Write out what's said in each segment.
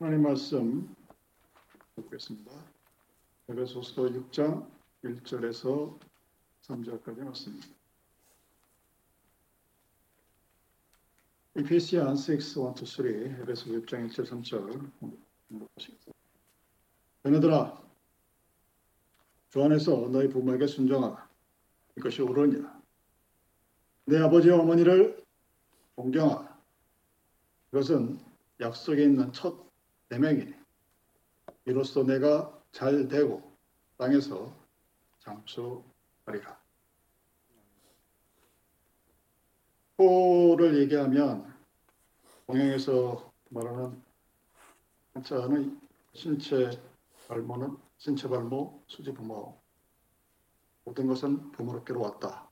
하나님 말씀 보겠습니다. 에베소서 6장 1절에서 3절까지 말씀입니다. Ephesians 6, 1 to 3, 에베소 6장 1절 3절 공부하시겠습니다. 자녀들아, 주 안에서 너희 부모에게 순종하라. 이것이 옳으니라. 내 아버지와 어머니를 존경하라. 이것은 약속에 있는 첫 내명이니 이로써 내가 잘 되고 땅에서 장수하리라. 호를 얘기하면 동양에서 말하는 한자는 신체 발모는 신체 발모 수지 부모 모든 것은 부모로께로 왔다.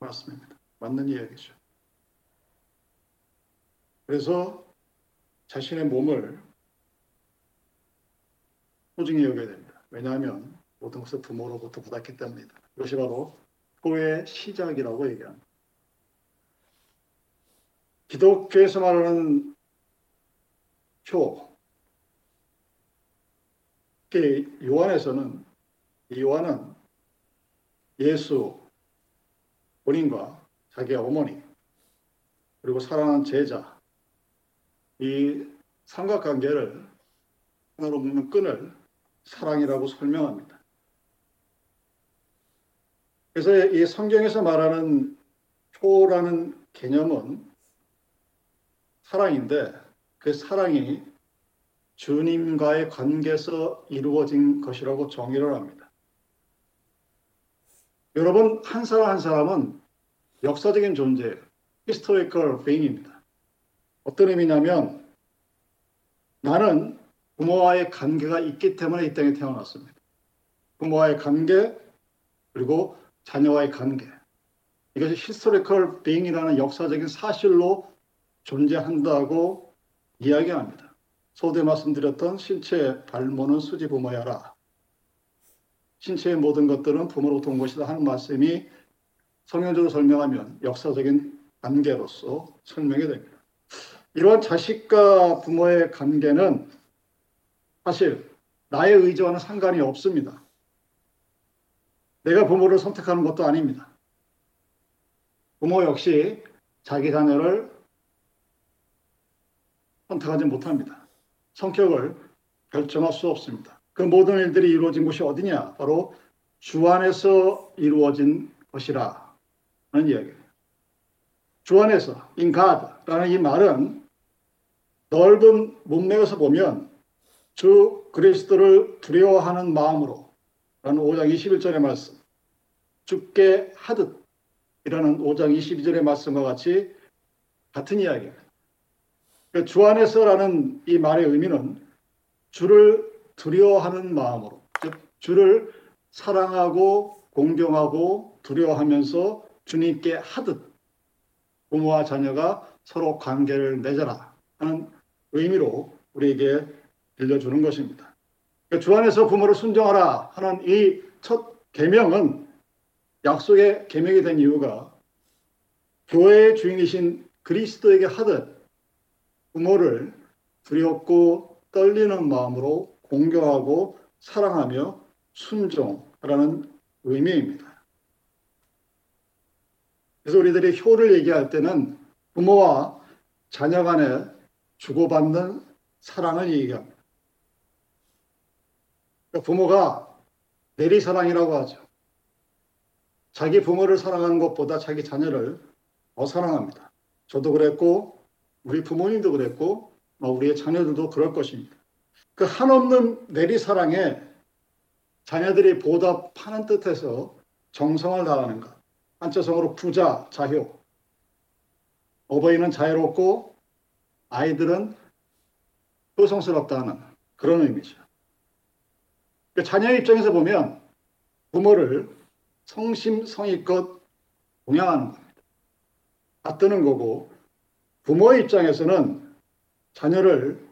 맞습니다. 맞는 이야기죠. 그래서 자신의 몸을 소중히 여겨야 됩니다. 왜냐하면 모든 것을 부모로부터 받았기 때문이다. 이것이 바로 호의 시작이라고 얘기합니다. 기독교에서 말하는 효, 요한에서는 이 요한은 예수 본인과 자기의 어머니 그리고 사랑하는 제자 이 삼각관계를 하나로 묶는 끈을 사랑이라고 설명합니다. 그래서 이 성경에서 말하는 효라는 개념은 사랑인데 그 사랑이 주님과의 관계에서 이루어진 것이라고 정의를 합니다. 여러분 한 사람 한 사람은 역사적인 존재예요. historical being입니다. 어떤 의미냐면 나는 부모와의 관계가 있기 때문에 이 땅에 태어났습니다. 부모와의 관계 그리고 자녀와의 관계 이것이 historical being이라는 역사적인 사실로 존재한다고 이야기합니다. 소대 말씀드렸던 신체 발모는 수지 부모야라. 신체의 모든 것들은 부모로부터 온 것이다 하는 말씀이 성경적으로 설명하면 역사적인 관계로서 설명이 됩니다. 이러한 자식과 부모의 관계는 사실 나의 의지와는 상관이 없습니다. 내가 부모를 선택하는 것도 아닙니다. 부모 역시 자기 자녀를 선택하지 못합니다. 성격을 결정할 수 없습니다. 그 모든 일들이 이루어진 곳이 어디냐? 바로 주 안에서 이루어진 것이라 하는 이야기예요. 주 안에서, in God라는 이 말은 넓은 문맥에서 보면 주 그리스도를 두려워하는 마음으로 라는 5장 21절의 말씀 죽게 하듯 이라는 5장 22절의 말씀과 같이 같은 이야기입니다. 그주 안에서라는 이 말의 의미는 주를 두려워하는 마음으로 즉 주를 사랑하고 공경하고 두려워하면서 주님께 하듯 부모와 자녀가 서로 관계를 맺어라 하는 의미로 우리에게 들려주는 것입니다. 그러니까 주 안에서 부모를 순종하라 하는 이 첫 계명은 약속의 계명이 된 이유가 교회의 주인이신 그리스도에게 하듯 부모를 두렵고 떨리는 마음으로 공경하고 사랑하며 순종하라는 의미입니다. 그래서 우리들이 효를 얘기할 때는 부모와 자녀 간에 주고받는 사랑을 얘기합니다. 그러니까 부모가 내리사랑이라고 하죠. 자기 부모를 사랑하는 것보다 자기 자녀를 더 사랑합니다. 저도 그랬고 우리 부모님도 그랬고 우리의 자녀들도 그럴 것입니다. 그 한없는 내리사랑에 자녀들이 보답하는 뜻에서 정성을 다하는 것. 한자성어로 부자, 자효. 어버이는 자유롭고 아이들은 효성스럽다는 그런 의미죠. 그 자녀의 입장에서 보면 부모를 성심성의껏 동양하는 겁니다. 받드는 거고 부모의 입장에서는 자녀를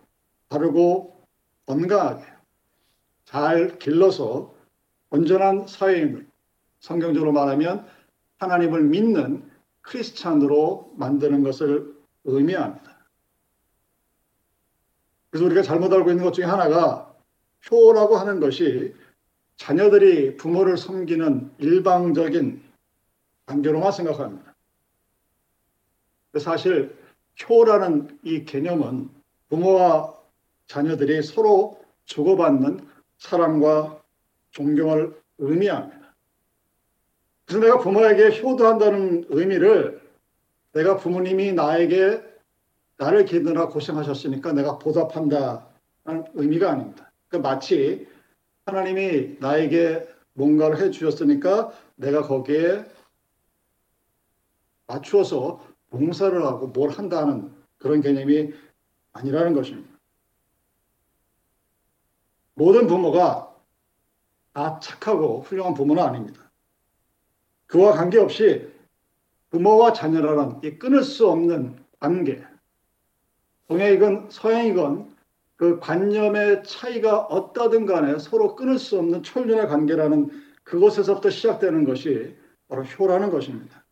바르고 건강하게 잘 길러서 온전한 사회인으로 성경적으로 말하면 하나님을 믿는 크리스찬으로 만드는 것을 의미합니다. 그래서 우리가 잘못 알고 있는 것 중에 하나가 효라고 하는 것이 자녀들이 부모를 섬기는 일방적인 관계로만 생각합니다. 사실 효라는 이 개념은 부모와 자녀들이 서로 주고받는 사랑과 존경을 의미합니다. 그래서 내가 부모에게 효도한다는 의미를 내가 부모님이 나에게 나를 기르느라 고생하셨으니까 내가 보답한다는 의미가 아닙니다. 그 마치 하나님이 나에게 뭔가를 해 주셨으니까 내가 거기에 맞추어서 봉사를 하고 뭘 한다는 그런 개념이 아니라는 것입니다. 모든 부모가 다 착하고 훌륭한 부모는 아닙니다. 그와 관계없이 부모와 자녀라는 이 끊을 수 없는 관계, 동양이건 서양이건 그 관념의 차이가 어떠든 간에 서로 끊을 수 없는 철륜의 관계라는 그곳에서부터 시작되는 것이 바로 효라는 것입니다.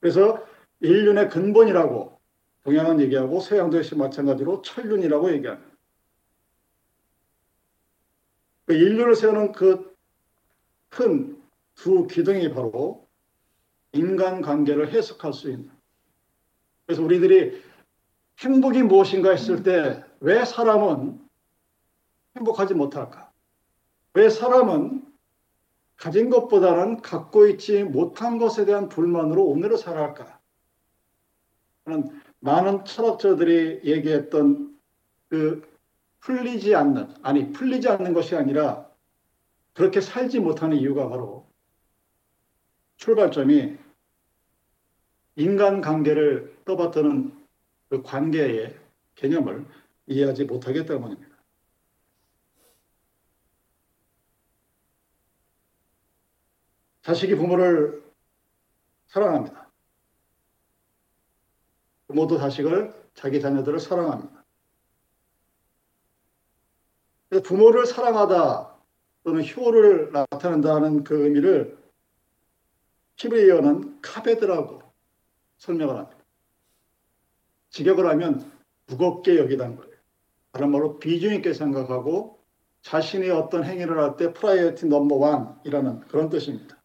그래서 인륜의 근본이라고 동양은 얘기하고 서양도 역시 마찬가지로 천륜이라고 얘기합니다. 그 인륜을 세우는 그 큰 두 기둥이 바로 인간 관계를 해석할 수 있는. 그래서 우리들이 행복이 무엇인가 했을 때 왜 사람은 행복하지 못할까? 왜 사람은 가진 것보다는 갖고 있지 못한 것에 대한 불만으로 오늘을 살아갈까? 많은 철학자들이 얘기했던 그 풀리지 않는, 아니, 풀리지 않는 것이 아니라 그렇게 살지 못하는 이유가 바로 출발점이 인간 관계를 떠받드는 그 관계의 개념을 이해하지 못하기 때문입니다. 자식이 부모를 사랑합니다. 부모도 자식을 자기 자녀들을 사랑합니다. 부모를 사랑하다 또는 효를 나타낸다는 그 의미를 히브리어는 כבד라고 설명을 합니다. 직역을 하면 무겁게 여기다는 거예요. 말로 비중 있게 생각하고 자신이 어떤 행위를 할 때 priority number one이라는 그런 뜻입니다.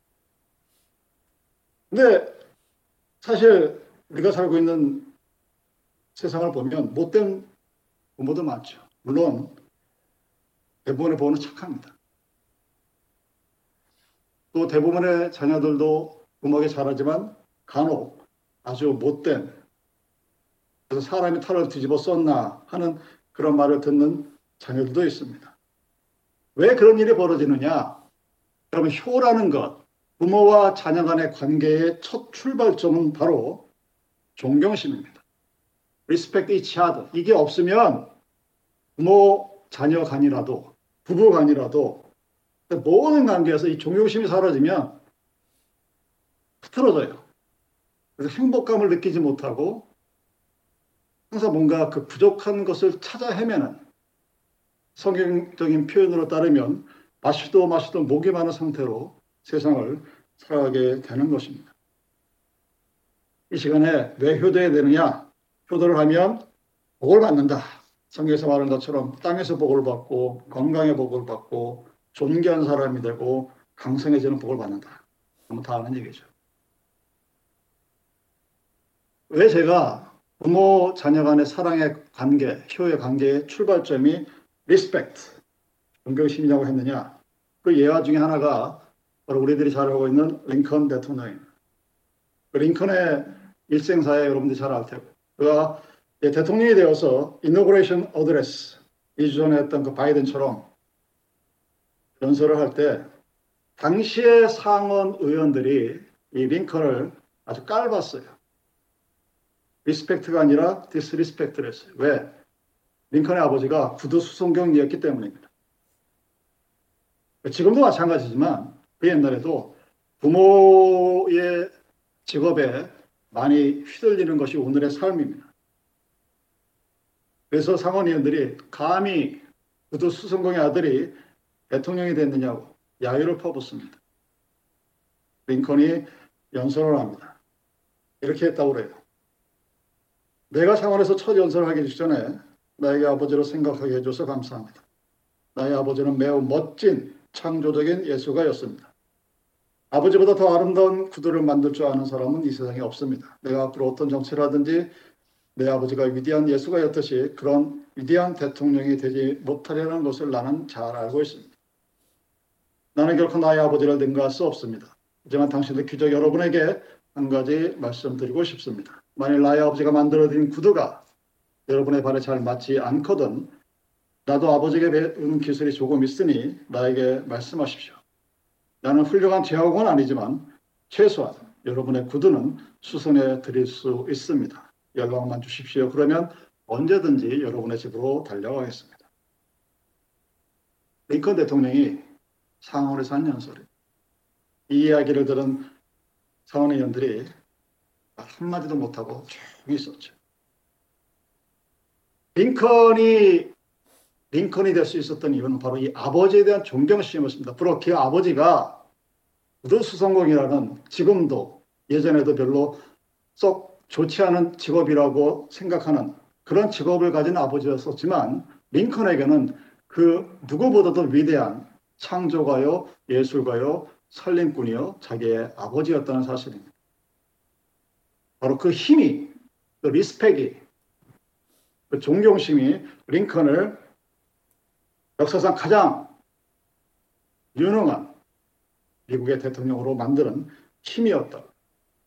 근데 사실 우리가 살고 있는 세상을 보면 못된 부모도 많죠. 물론 대부분의 부모는 착합니다. 또 대부분의 자녀들도 부모에게 잘하지만 간혹 아주 못된 그래서 사람이 털을 뒤집어 썼나 하는 그런 말을 듣는 자녀들도 있습니다. 왜 그런 일이 벌어지느냐? 여러분 효라는 것, 부모와 자녀 간의 관계의 첫 출발점은 바로 존경심입니다. respect each other. 이게 없으면 부모 자녀 간이라도 부부 간이라도 모든 관계에서 이 존경심이 사라지면 흐트러져요. 그래서 행복감을 느끼지 못하고 항상 뭔가 그 부족한 것을 찾아 헤매는 성경적인 표현으로 따르면 마시도 마시도 목이 많은 상태로 세상을 살아가게 되는 것입니다. 이 시간에 왜 효도해야 되느냐? 효도를 하면 복을 받는다. 성경에서 말하는 것처럼 땅에서 복을 받고 건강의 복을 받고 존귀한 사람이 되고 강성해지는 복을 받는다. 그러면 다 아는 얘기죠. 왜 제가 부모 자녀 간의 사랑의 관계, 효의 관계의 출발점이 respect, 존경심이라고 했느냐? 그 예화 중에 하나가 바로 우리들이 잘 알고 있는 링컨 대통령입니다. 그 링컨의 일생사에 여러분들이 잘 알 테고 그가 대통령이 되어서 inauguration address 2주 전에 했던 그 바이든처럼 연설을 할 때 당시의 상원 의원들이 이 링컨을 아주 깔봤어요. respect가 아니라 disrespect를 했어요. 왜? 링컨의 아버지가 구두 수선공이었기 때문입니다. 지금도 마찬가지지만 그 옛날에도 부모의 직업에 많이 휘둘리는 것이 오늘의 삶입니다. 그래서 상원의원들이 감히 구두 수송경의 아들이 대통령이 됐느냐고 야유를 퍼붓습니다. 링컨이 연설을 합니다. 이렇게 했다고 그래요. 내가 상원에서 첫 연설을 하기 전에 나에게 아버지로 생각하게 해줘서 감사합니다. 나의 아버지는 매우 멋진 창조적인 예수가였습니다. 아버지보다 더 아름다운 구두를 만들 줄 아는 사람은 이 세상에 없습니다. 내가 앞으로 어떤 정치를 하든지 내 아버지가 위대한 예수가였듯이 그런 위대한 대통령이 되지 못하려는 것을 나는 잘 알고 있습니다. 나는 결코 나의 아버지를 능가할 수 없습니다. 하지만 당신들 귀족 여러분에게 한 가지 말씀드리고 싶습니다. 만일 나의 아버지가 만들어드린 구두가 여러분의 발에 잘 맞지 않거든 나도 아버지에게 배운 기술이 조금 있으니 나에게 말씀하십시오. 나는 훌륭한 제학은 아니지만 최소한 여러분의 구두는 수선해 드릴 수 있습니다. 연락만 주십시오. 그러면 언제든지 여러분의 집으로 달려가겠습니다. 링컨 대통령이 상원에서 한 연설이 이 이야기를 들은 상원 의원들이 한마디도 못하고 조용히 있었죠. 링컨이 링컨이 될 수 있었던 이유는 바로 이 아버지에 대한 존경심이었습니다. 바로 그 아버지가 우두수성공이라는 지금도 예전에도 별로 썩 좋지 않은 직업이라고 생각하는 그런 직업을 가진 아버지였었지만 링컨에게는 그 누구보다도 위대한 창조가요, 예술가요, 살림꾼이요, 자기의 아버지였다는 사실입니다. 바로 그 힘이, 그 리스펙이, 그 존경심이 링컨을 역사상 가장 유능한 미국의 대통령으로 만드는 힘이었다.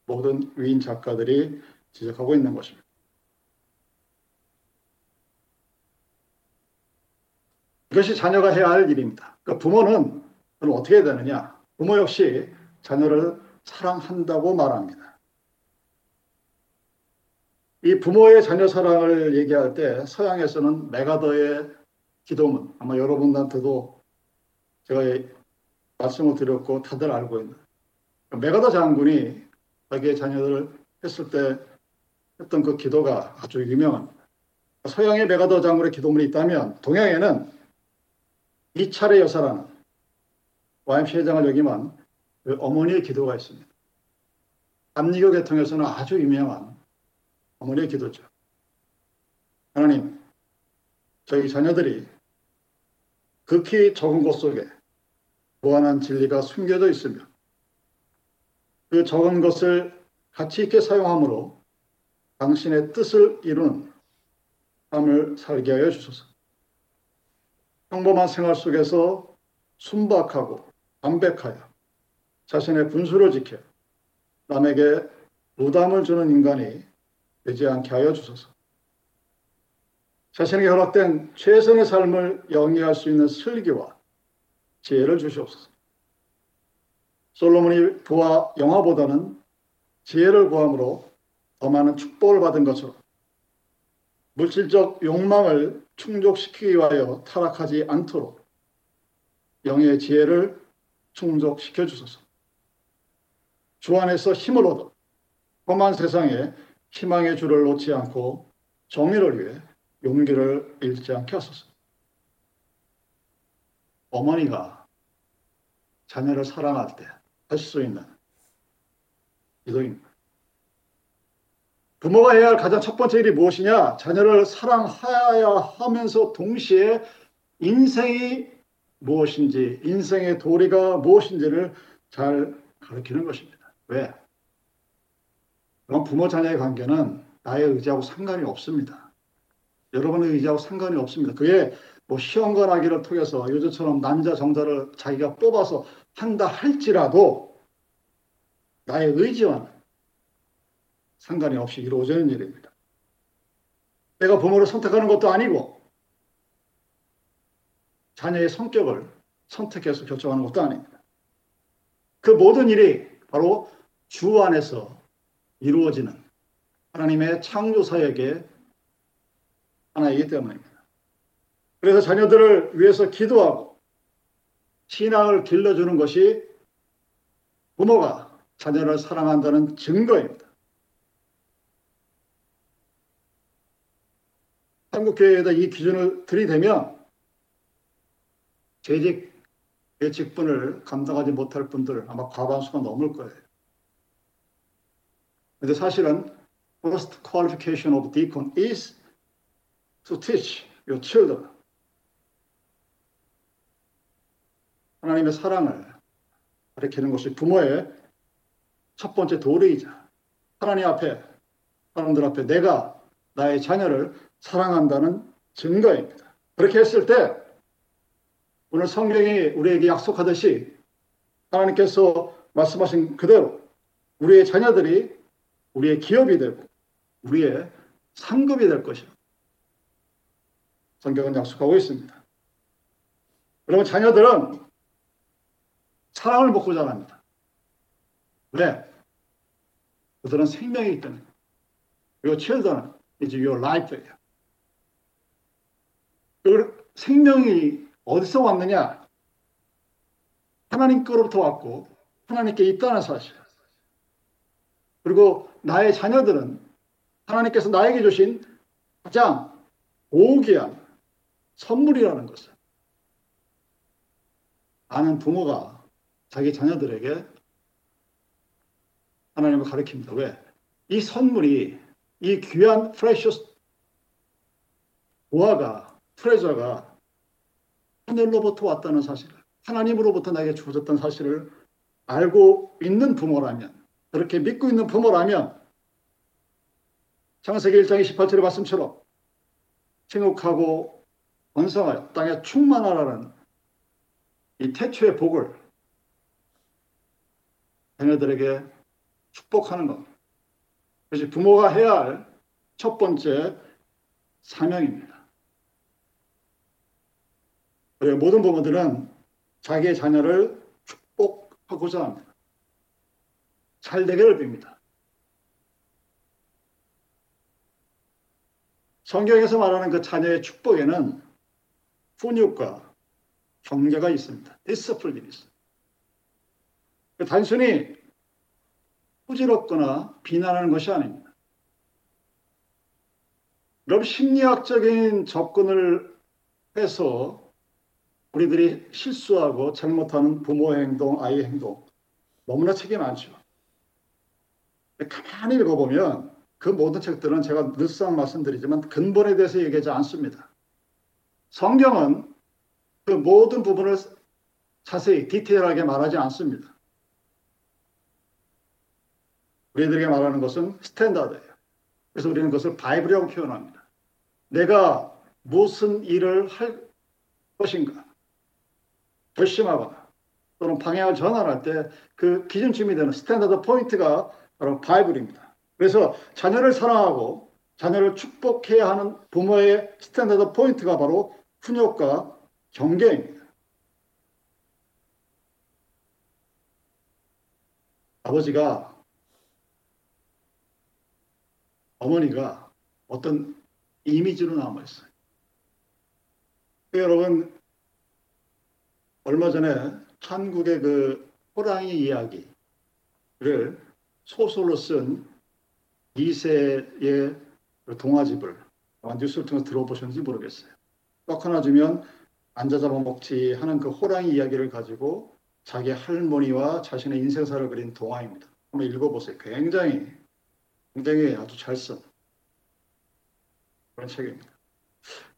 모든 위인 작가들이 지적하고 있는 것입니다. 이것이 자녀가 해야 할 일입니다. 그러니까 부모는 어떻게 되느냐? 부모 역시 자녀를 사랑한다고 말합니다. 이 부모의 자녀 사랑을 얘기할 때 서양에서는 메가더의 기도문 아마 여러분한테도 제가 말씀을 드렸고 다들 알고 있는 메가더 장군이 자기의 자녀들을 했을 때 했던 그 기도가 아주 유명합니다. 서양의 메가더 장군의 기도문이 있다면 동양에는 이 차례 여사라는 YMCA 장을 여기만 그 어머니의 기도가 있습니다. 감리교 계통에서는 아주 유명한 어머니의 기도죠. 하나님, 저희 자녀들이 극히 적은 곳 속에 무한한 진리가 숨겨져 있으며 그 적은 것을 가치 있게 사용함으로 당신의 뜻을 이루는 삶을 살게 하여 주소서. 평범한 생활 속에서 순박하고 담백하여 자신의 분수를 지켜 남에게 부담을 주는 인간이 되지 않게 하여 주소서. 자신에게 허락된 최선의 삶을 영위할 수 있는 슬기와 지혜를 주시옵소서. 솔로몬이 부와 영화보다는 지혜를 구함으로 더 많은 축복을 받은 것처럼 물질적 욕망을 충족시키기 위하여 타락하지 않도록 영의 지혜를 충족시켜 주소서. 주 안에서 힘을 얻어 험한 세상에 희망의 줄을 놓지 않고 정의를 위해 용기를 잃지 않게 하소서. 어머니가 자녀를 사랑할 때 할 수 있는 기도입니다. 부모가 해야 할 가장 첫 번째 일이 무엇이냐? 자녀를 사랑하야 하면서 동시에 인생이 무엇인지, 인생의 도리가 무엇인지를 잘 가르치는 것입니다. 왜? 그럼 부모 자녀의 관계는 나의 의지하고 상관이 없습니다. 여러분의 의지하고 상관이 없습니다. 그게 뭐 시험관하기를 통해서 요즘처럼 남자 정자를 자기가 뽑아서 한다 할지라도 나의 의지와는 상관이 없이 이루어지는 일입니다. 내가 부모를 선택하는 것도 아니고 자녀의 성격을 선택해서 결정하는 것도 아닙니다. 그 모든 일이 바로 주 안에서 이루어지는 하나님의 창조 사역의 하나이기 때문입니다. 그래서 자녀들을 위해서 기도하고 신앙을 길러주는 것이 부모가 자녀를 사랑한다는 증거입니다. 한국교회에다 이 기준을 들이대면 재직 예직분을 감당하지 못할 분들 아마 과반수가 넘을 거예요. 근데 사실은 first qualification of deacon is to teach your children. 하나님의 사랑을 가르치는 것이 부모의 첫 번째 도리이자 하나님 앞에 사람들 앞에 내가 나의 자녀를 사랑한다는 증거입니다. 그렇게 했을 때 오늘 성경이 우리에게 약속하듯이 하나님께서 말씀하신 그대로 우리의 자녀들이 우리의 기업이 되고 우리의 상급이 될 것이요. 성경은 약속하고 있습니다. 여러분 자녀들은 사랑을 먹고 자랍니다. 왜? 그들은 생명이기 때문에. Your children is your life예요. 그 생명이 어디서 왔느냐? 하나님 거로부터 왔고 하나님께 있다는 사실. 그리고 나의 자녀들은 하나님께서 나에게 주신 가장 고귀한 선물이라는 것을 아는 부모가 자기 자녀들에게 하나님을 가르칩니다. 왜? 이 선물이 이 귀한 프레셔스 보아가 트레저가 하늘로부터 왔다는 사실을 하나님으로부터 나에게 주어졌다는 사실을 알고 있는 부모라면 그렇게 믿고 있는 부모라면 창세기 1장 28절의 말씀처럼 생육하고 번성하여 땅에 충만하라는 이 태초의 복을 자녀들에게 축복하는 것. 그것이 부모가 해야 할 첫 번째 사명입니다. 모든 부모들은 자기의 자녀를 축복하고자 합니다. 잘 되기를 빕니다. 성경에서 말하는 그 자녀의 축복에는 훈육과 경계가 있습니다. discipline이 있습니다. 단순히 후지럽거나 비난하는 것이 아닙니다. 여러분 심리학적인 접근을 해서 우리들이 실수하고 잘못하는 부모의 행동, 아이의 행동 너무나 책이 많죠. 가만히 읽어보면 그 모든 책들은 제가 늘상 말씀드리지만 근본에 대해서 얘기하지 않습니다. 성경은 그 모든 부분을 자세히 디테일하게 말하지 않습니다. 우리들에게 말하는 것은 standard예요. 그래서 우리는 그것을 바이블이라고 표현합니다. 내가 무슨 일을 할 것인가 결심하거나 또는 방향을 전환할 때 그 기준점이 되는 standard point가 바로 바이블입니다. 그래서 자녀를 사랑하고 자녀를 축복해야 하는 부모의 standard point가 바로 훈육과 경계입니다. 아버지가 어머니가 어떤 이미지로 남아있어요. 여러분 얼마 전에 한국의 그 호랑이 이야기를 소설로 쓴 2세의 동화집을 뉴스를 통해서 들어보셨는지 모르겠어요. 떡 하나 주면 앉아 잡아먹지 하는 그 호랑이 이야기를 가지고 자기 할머니와 자신의 인생사를 그린 동화입니다. 한번 읽어보세요. 굉장히 굉장히 아주 잘 쓴 그런 책입니다.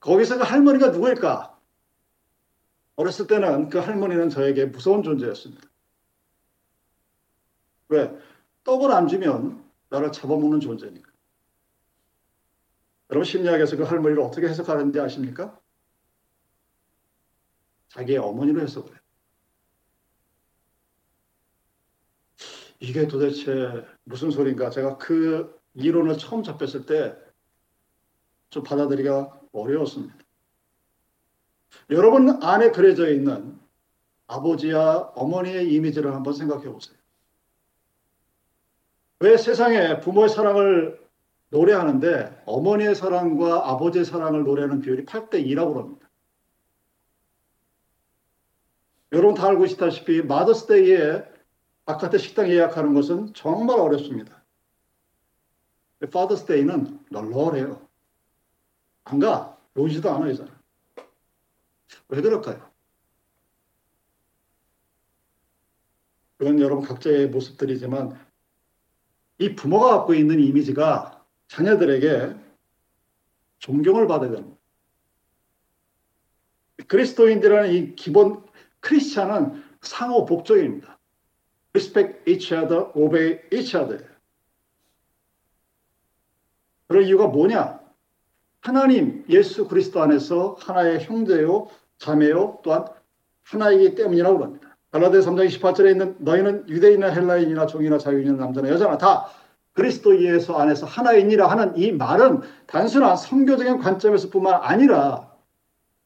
거기서 그 할머니가 누구일까? 어렸을 때는 그 할머니는 저에게 무서운 존재였습니다. 왜? 떡을 안 주면 나를 잡아먹는 존재니까. 여러분 심리학에서 그 할머니를 어떻게 해석하는지 아십니까? 자기의 어머니로 해석을 해요. 이게 도대체 무슨 소린가? 제가 그 이론을 처음 접했을 때 좀 받아들이기가 어려웠습니다. 여러분 안에 그려져 있는 아버지와 어머니의 이미지를 한번 생각해 보세요. 왜 세상에 부모의 사랑을 노래하는데 어머니의 사랑과 아버지의 사랑을 노래하는 비율이 8대 2라고 합니다. 여러분 다 알고 있다시피 마더스데이에 바깥에 식당 예약하는 것은 정말 어렵습니다. 파더스데이는 널널해요. 안 가. 오지도 않아요, 잘. 왜 그럴까요? 그건 여러분 각자의 모습들이지만 이 부모가 갖고 있는 이미지가 자녀들에게 존경을 받아야 됩니다. 그리스도인들이라는 이 기본 크리스찬은 상호 복종입니다. respect each other, obey each other. 그런 이유가 뭐냐? 하나님 예수 그리스도 안에서 하나의 형제요, 자매요, 또한 하나이기 때문이라고 합니다. 갈라디아 3장 28절에 있는 너희는 유대인이나 헬라인이나 종이나 자유인이나 남자나 여자나 다 그리스도 예수 안에서 하나이니라 하는 이 말은 단순한 성교적인 관점에서뿐만 아니라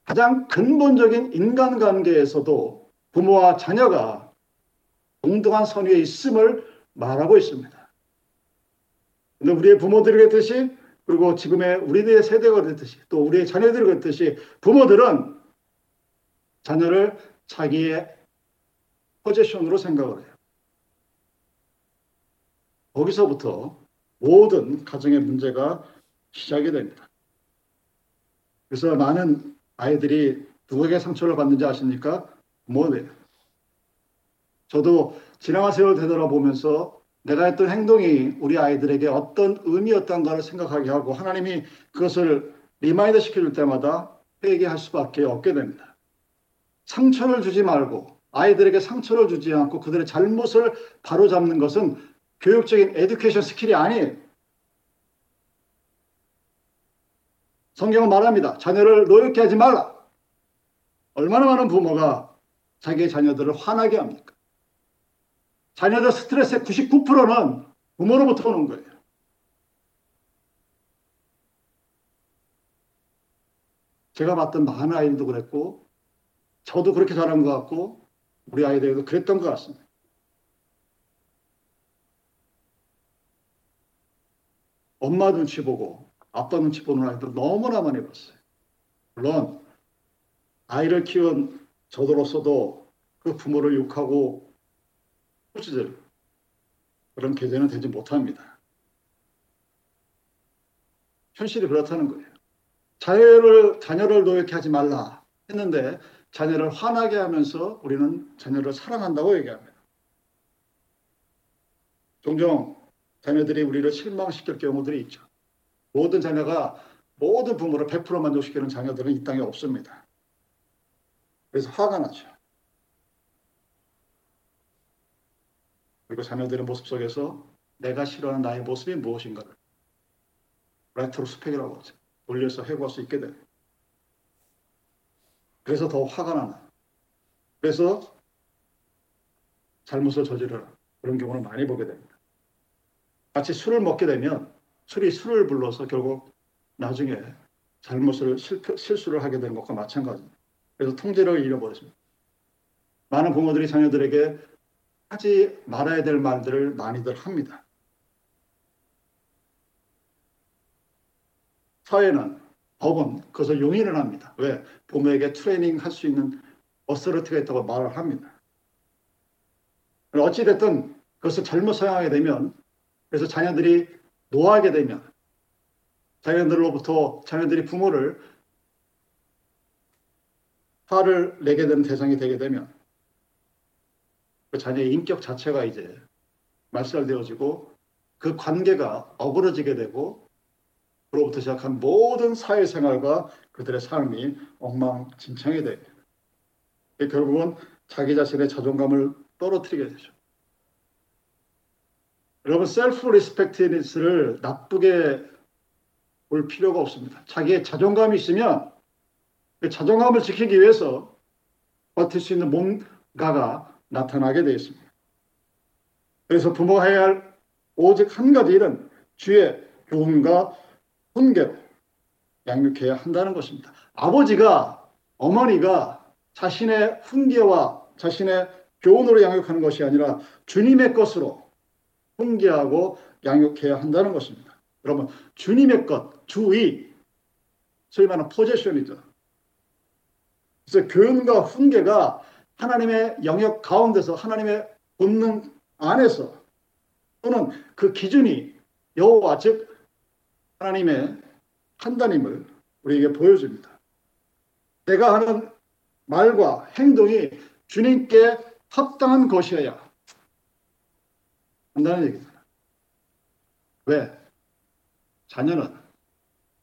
가장 근본적인 인간관계에서도 부모와 자녀가 동등한 선위에 있음을 말하고 있습니다. 근데 우리의 부모들이 그랬듯이 그리고 지금의 우리들의 세대가 그랬듯이 또 우리의 자녀들이 그랬듯이 부모들은 자녀를 자기의 포지션으로 생각을 해요. 거기서부터 모든 가정의 문제가 시작이 됩니다. 그래서 많은 아이들이 누구에게 상처를 받는지 아십니까? 부모네요. 저도 지나간 세월 되돌아보면서 내가 했던 행동이 우리 아이들에게 어떤 의미였던가를 생각하게 하고 하나님이 그것을 remind 시켜줄 때마다 회개할 수밖에 없게 됩니다. 상처를 주지 말고 아이들에게 상처를 주지 않고 그들의 잘못을 바로잡는 것은 교육적인 education skill이 아니에요. 성경은 말합니다. 자녀를 노엽게 하지 말라. 얼마나 많은 부모가 자기의 자녀들을 화나게 합니까? 자녀들 스트레스의 99%는 부모로부터 오는 거예요. 제가 봤던 많은 아이들도 그랬고, 저도 그렇게 자란 것 같고, 우리 아이들도 그랬던 것 같습니다. 엄마 눈치 보고 아빠 눈치 보는 아이들 너무나 많이 봤어요. 물론 아이를 키운 저도로서도 그 부모를 욕하고 후지들 그런 계제는 되지 못합니다. 현실이 그렇다는 거예요. 자녀를 자녀를 노역해 하지 말라 했는데 자녀를 화나게 하면서 우리는 자녀를 사랑한다고 얘기합니다. 종종 자녀들이 우리를 실망시킬 경우들이 있죠. 모든 자녀가 모든 부모를 100% 만족시키는 자녀들은 이 땅에 없습니다. 그래서 화가 나죠. 그리고 자녀들의 모습 속에서 내가 싫어하는 나의 모습이 무엇인가를 레트로스펙이라고 하죠. 돌려서 해고할 수 있게 돼요. 그래서 더 화가 나는. 그래서 잘못을 저지르는 그런 경우를 많이 보게 됩니다. 같이 술을 먹게 되면 술이 술을 불러서 결국 나중에 잘못을 실패, 실수를 하게 되는 것과 마찬가지입니다. 그래서 통제력을 잃어버렸습니다. 많은 부모들이 자녀들에게 하지 말아야 될 말들을 많이들 합니다. 사회는 법은 그것을 용인을 합니다. 왜? 부모에게 트레이닝 할 수 있는 어서리티가 있다고 말을 합니다. 어찌됐든 그것을 잘못 사용하게 되면 그래서 자녀들이 노하게 되면 자녀들로부터 자녀들이 부모를 화를 내게 되는 대상이 되게 되면 그 자녀의 인격 자체가 이제 말살되어지고 그 관계가 어그러지게 되고 그 로부터 시작한 모든 사회생활과 그들의 삶이 엉망진창이 됩니다. 결국은 자기 자신의 자존감을 떨어뜨리게 되죠. 여러분 self respectness를 나쁘게 볼 필요가 없습니다. 자기의 자존감이 있으면 그 자존감을 지키기 위해서 버틸 수 있는 뭔가가 나타나게 되어 있습니다. 그래서 부모가 해야 할 오직 한 가지 일은 주의 교훈과 훈계로 양육해야 한다는 것입니다. 아버지가 어머니가 자신의 훈계와 자신의 교훈으로 양육하는 것이 아니라 주님의 것으로 훈계하고 양육해야 한다는 것입니다. 여러분 주님의 것, 주의, 소위 말하는 포제션이죠. 그래서 교훈과 훈계가 하나님의 영역 가운데서 하나님의 본능 안에서 또는 그 기준이 여호와 즉 하나님의 판단임을 우리에게 보여줍니다. 내가 하는 말과 행동이 주님께 합당한 것이어야 한다는 얘기입니다. 왜? 자녀는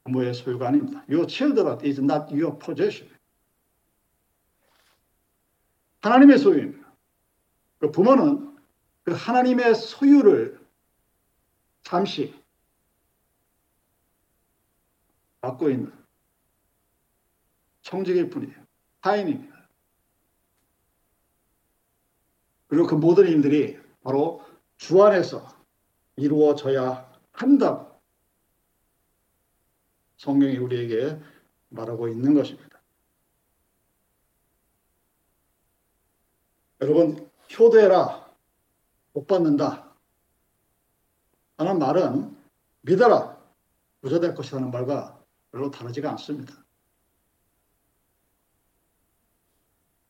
부모의 소유가 아닙니다. Your children is not your possession. 하나님의 소유입니다. 그 부모는 그 하나님의 소유를 잠시 맡고 있는 청직일 뿐이에요. 타인입니다. 그리고 그 모든 일들이 바로 주 안에서 이루어져야 한다고 성경이 우리에게 말하고 있는 것입니다. 여러분, 효도해라. 못 받는다. 하는 말은 믿어라. 부자 될 것이라는 말과 별로 다르지가 않습니다.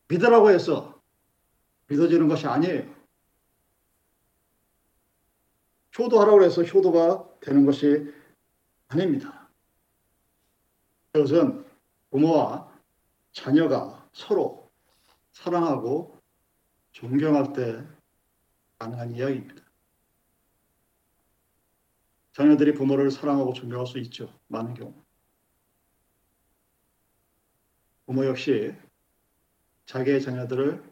믿으라고 해서 믿어지는 것이 아니에요. 효도하라고 해서 효도가 되는 것이 아닙니다. 그것은 부모와 자녀가 서로 사랑하고 존경할 때 가능한 이야기입니다. 자녀들이 부모를 사랑하고 존경할 수 있죠. 많은 경우. 부모 역시 자기의 자녀들을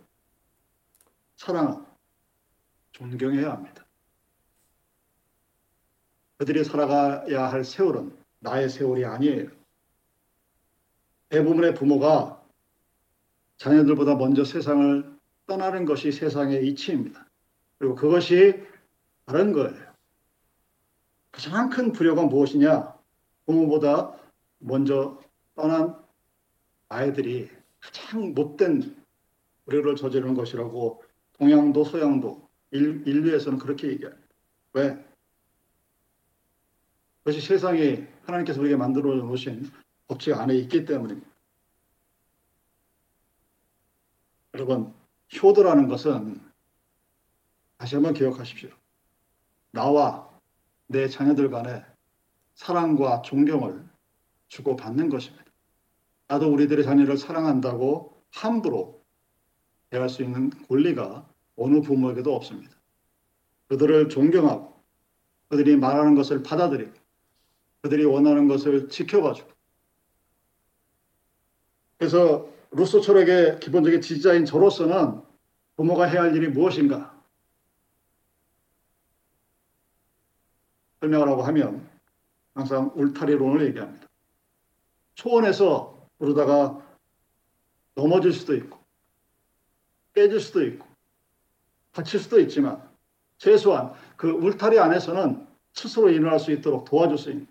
사랑하고 존경해야 합니다. 그들이 살아가야 할 세월은 나의 세월이 아니에요. 대부분의 부모가 자녀들보다 먼저 세상을 떠나는 것이 세상의 이치입니다. 그리고 그것이 다른 거예요. 가장 큰 불효가 무엇이냐? 부모보다 먼저 떠난 아이들이 가장 못된 불효를 저지르는 것이라고 동양도 서양도 인 류에서는 그렇게 얘기합니다. 왜? 그것이 세상에 하나님께서 우리에게 만들어 놓으신 법칙 안에 있기 때문입니다. 여러분, 효도라는 것은 다시 한번 기억하십시오. 나와 내 자녀들 간에 사랑과 존경을 주고받는 것입니다. 나도 우리들의 자녀를 사랑한다고 함부로 대할 수 있는 권리가 어느 부모에게도 없습니다. 그들을 존경하고 그들이 말하는 것을 받아들이고 그들이 원하는 것을 지켜봐주고 그래서 루소 철학의 기본적인 지지자인 저로서는 부모가 해야 할 일이 무엇인가 설명하라고 하면 항상 울타리론을 얘기합니다. 초원에서 그러다가 넘어질 수도 있고 깨질 수도 있고 다칠 수도 있지만 최소한 그 울타리 안에서는 스스로 일어날 수 있도록 도와줄 수 있는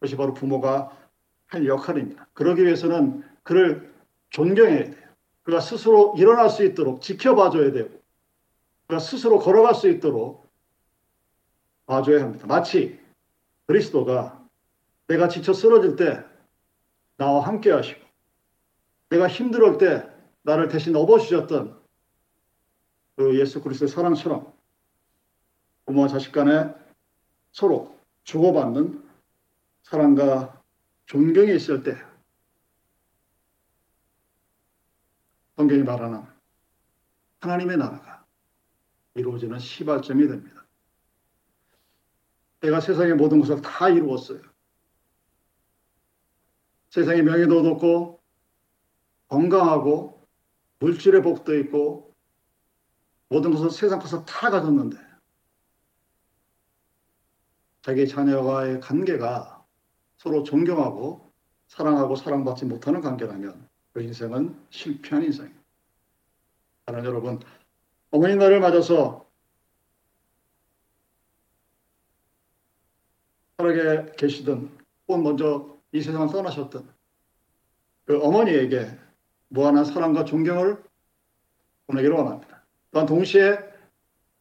것이 바로 부모가 할 역할입니다. 그러기 위해서는 그를 존경해야 돼요. 그가 스스로 일어날 수 있도록 지켜봐줘야 되고 그가 스스로 걸어갈 수 있도록 봐줘야 합니다. 마치 그리스도가 내가 지쳐 쓰러질 때 나와 함께 하시고 내가 힘들을 때 나를 대신 업어주셨던 그 예수 그리스도의 사랑처럼 부모와 자식 간에 서로 주고받는 사랑과 존경이 있을 때 성경이 말하는 하나님의 나라가 이루어지는 시발점이 됩니다. 내가 세상의 모든 것을 다 이루었어요. 세상의 명예도 얻었고 건강하고 물질의 복도 있고 모든 것을 세상 것을 다 가졌는데 자기 자녀와의 관계가 서로 존경하고 사랑하고 사랑받지 못하는 관계라면 그 인생은 실패한 인생입니다. 사랑 여러분, 어머니 날을 맞아서 살아계 계시던 혹은 먼저 이 세상을 떠나셨던 그 어머니에게 무한한 사랑과 존경을 보내기를 원합니다. 또한 동시에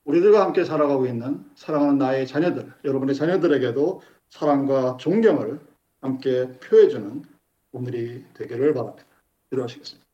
우리들과 함께 살아가고 있는 사랑하는 나의 자녀들, 여러분의 자녀들에게도 사랑과 존경을 함께 표해주는 오늘이 되기를 바랍니다. 기도하시겠습니다.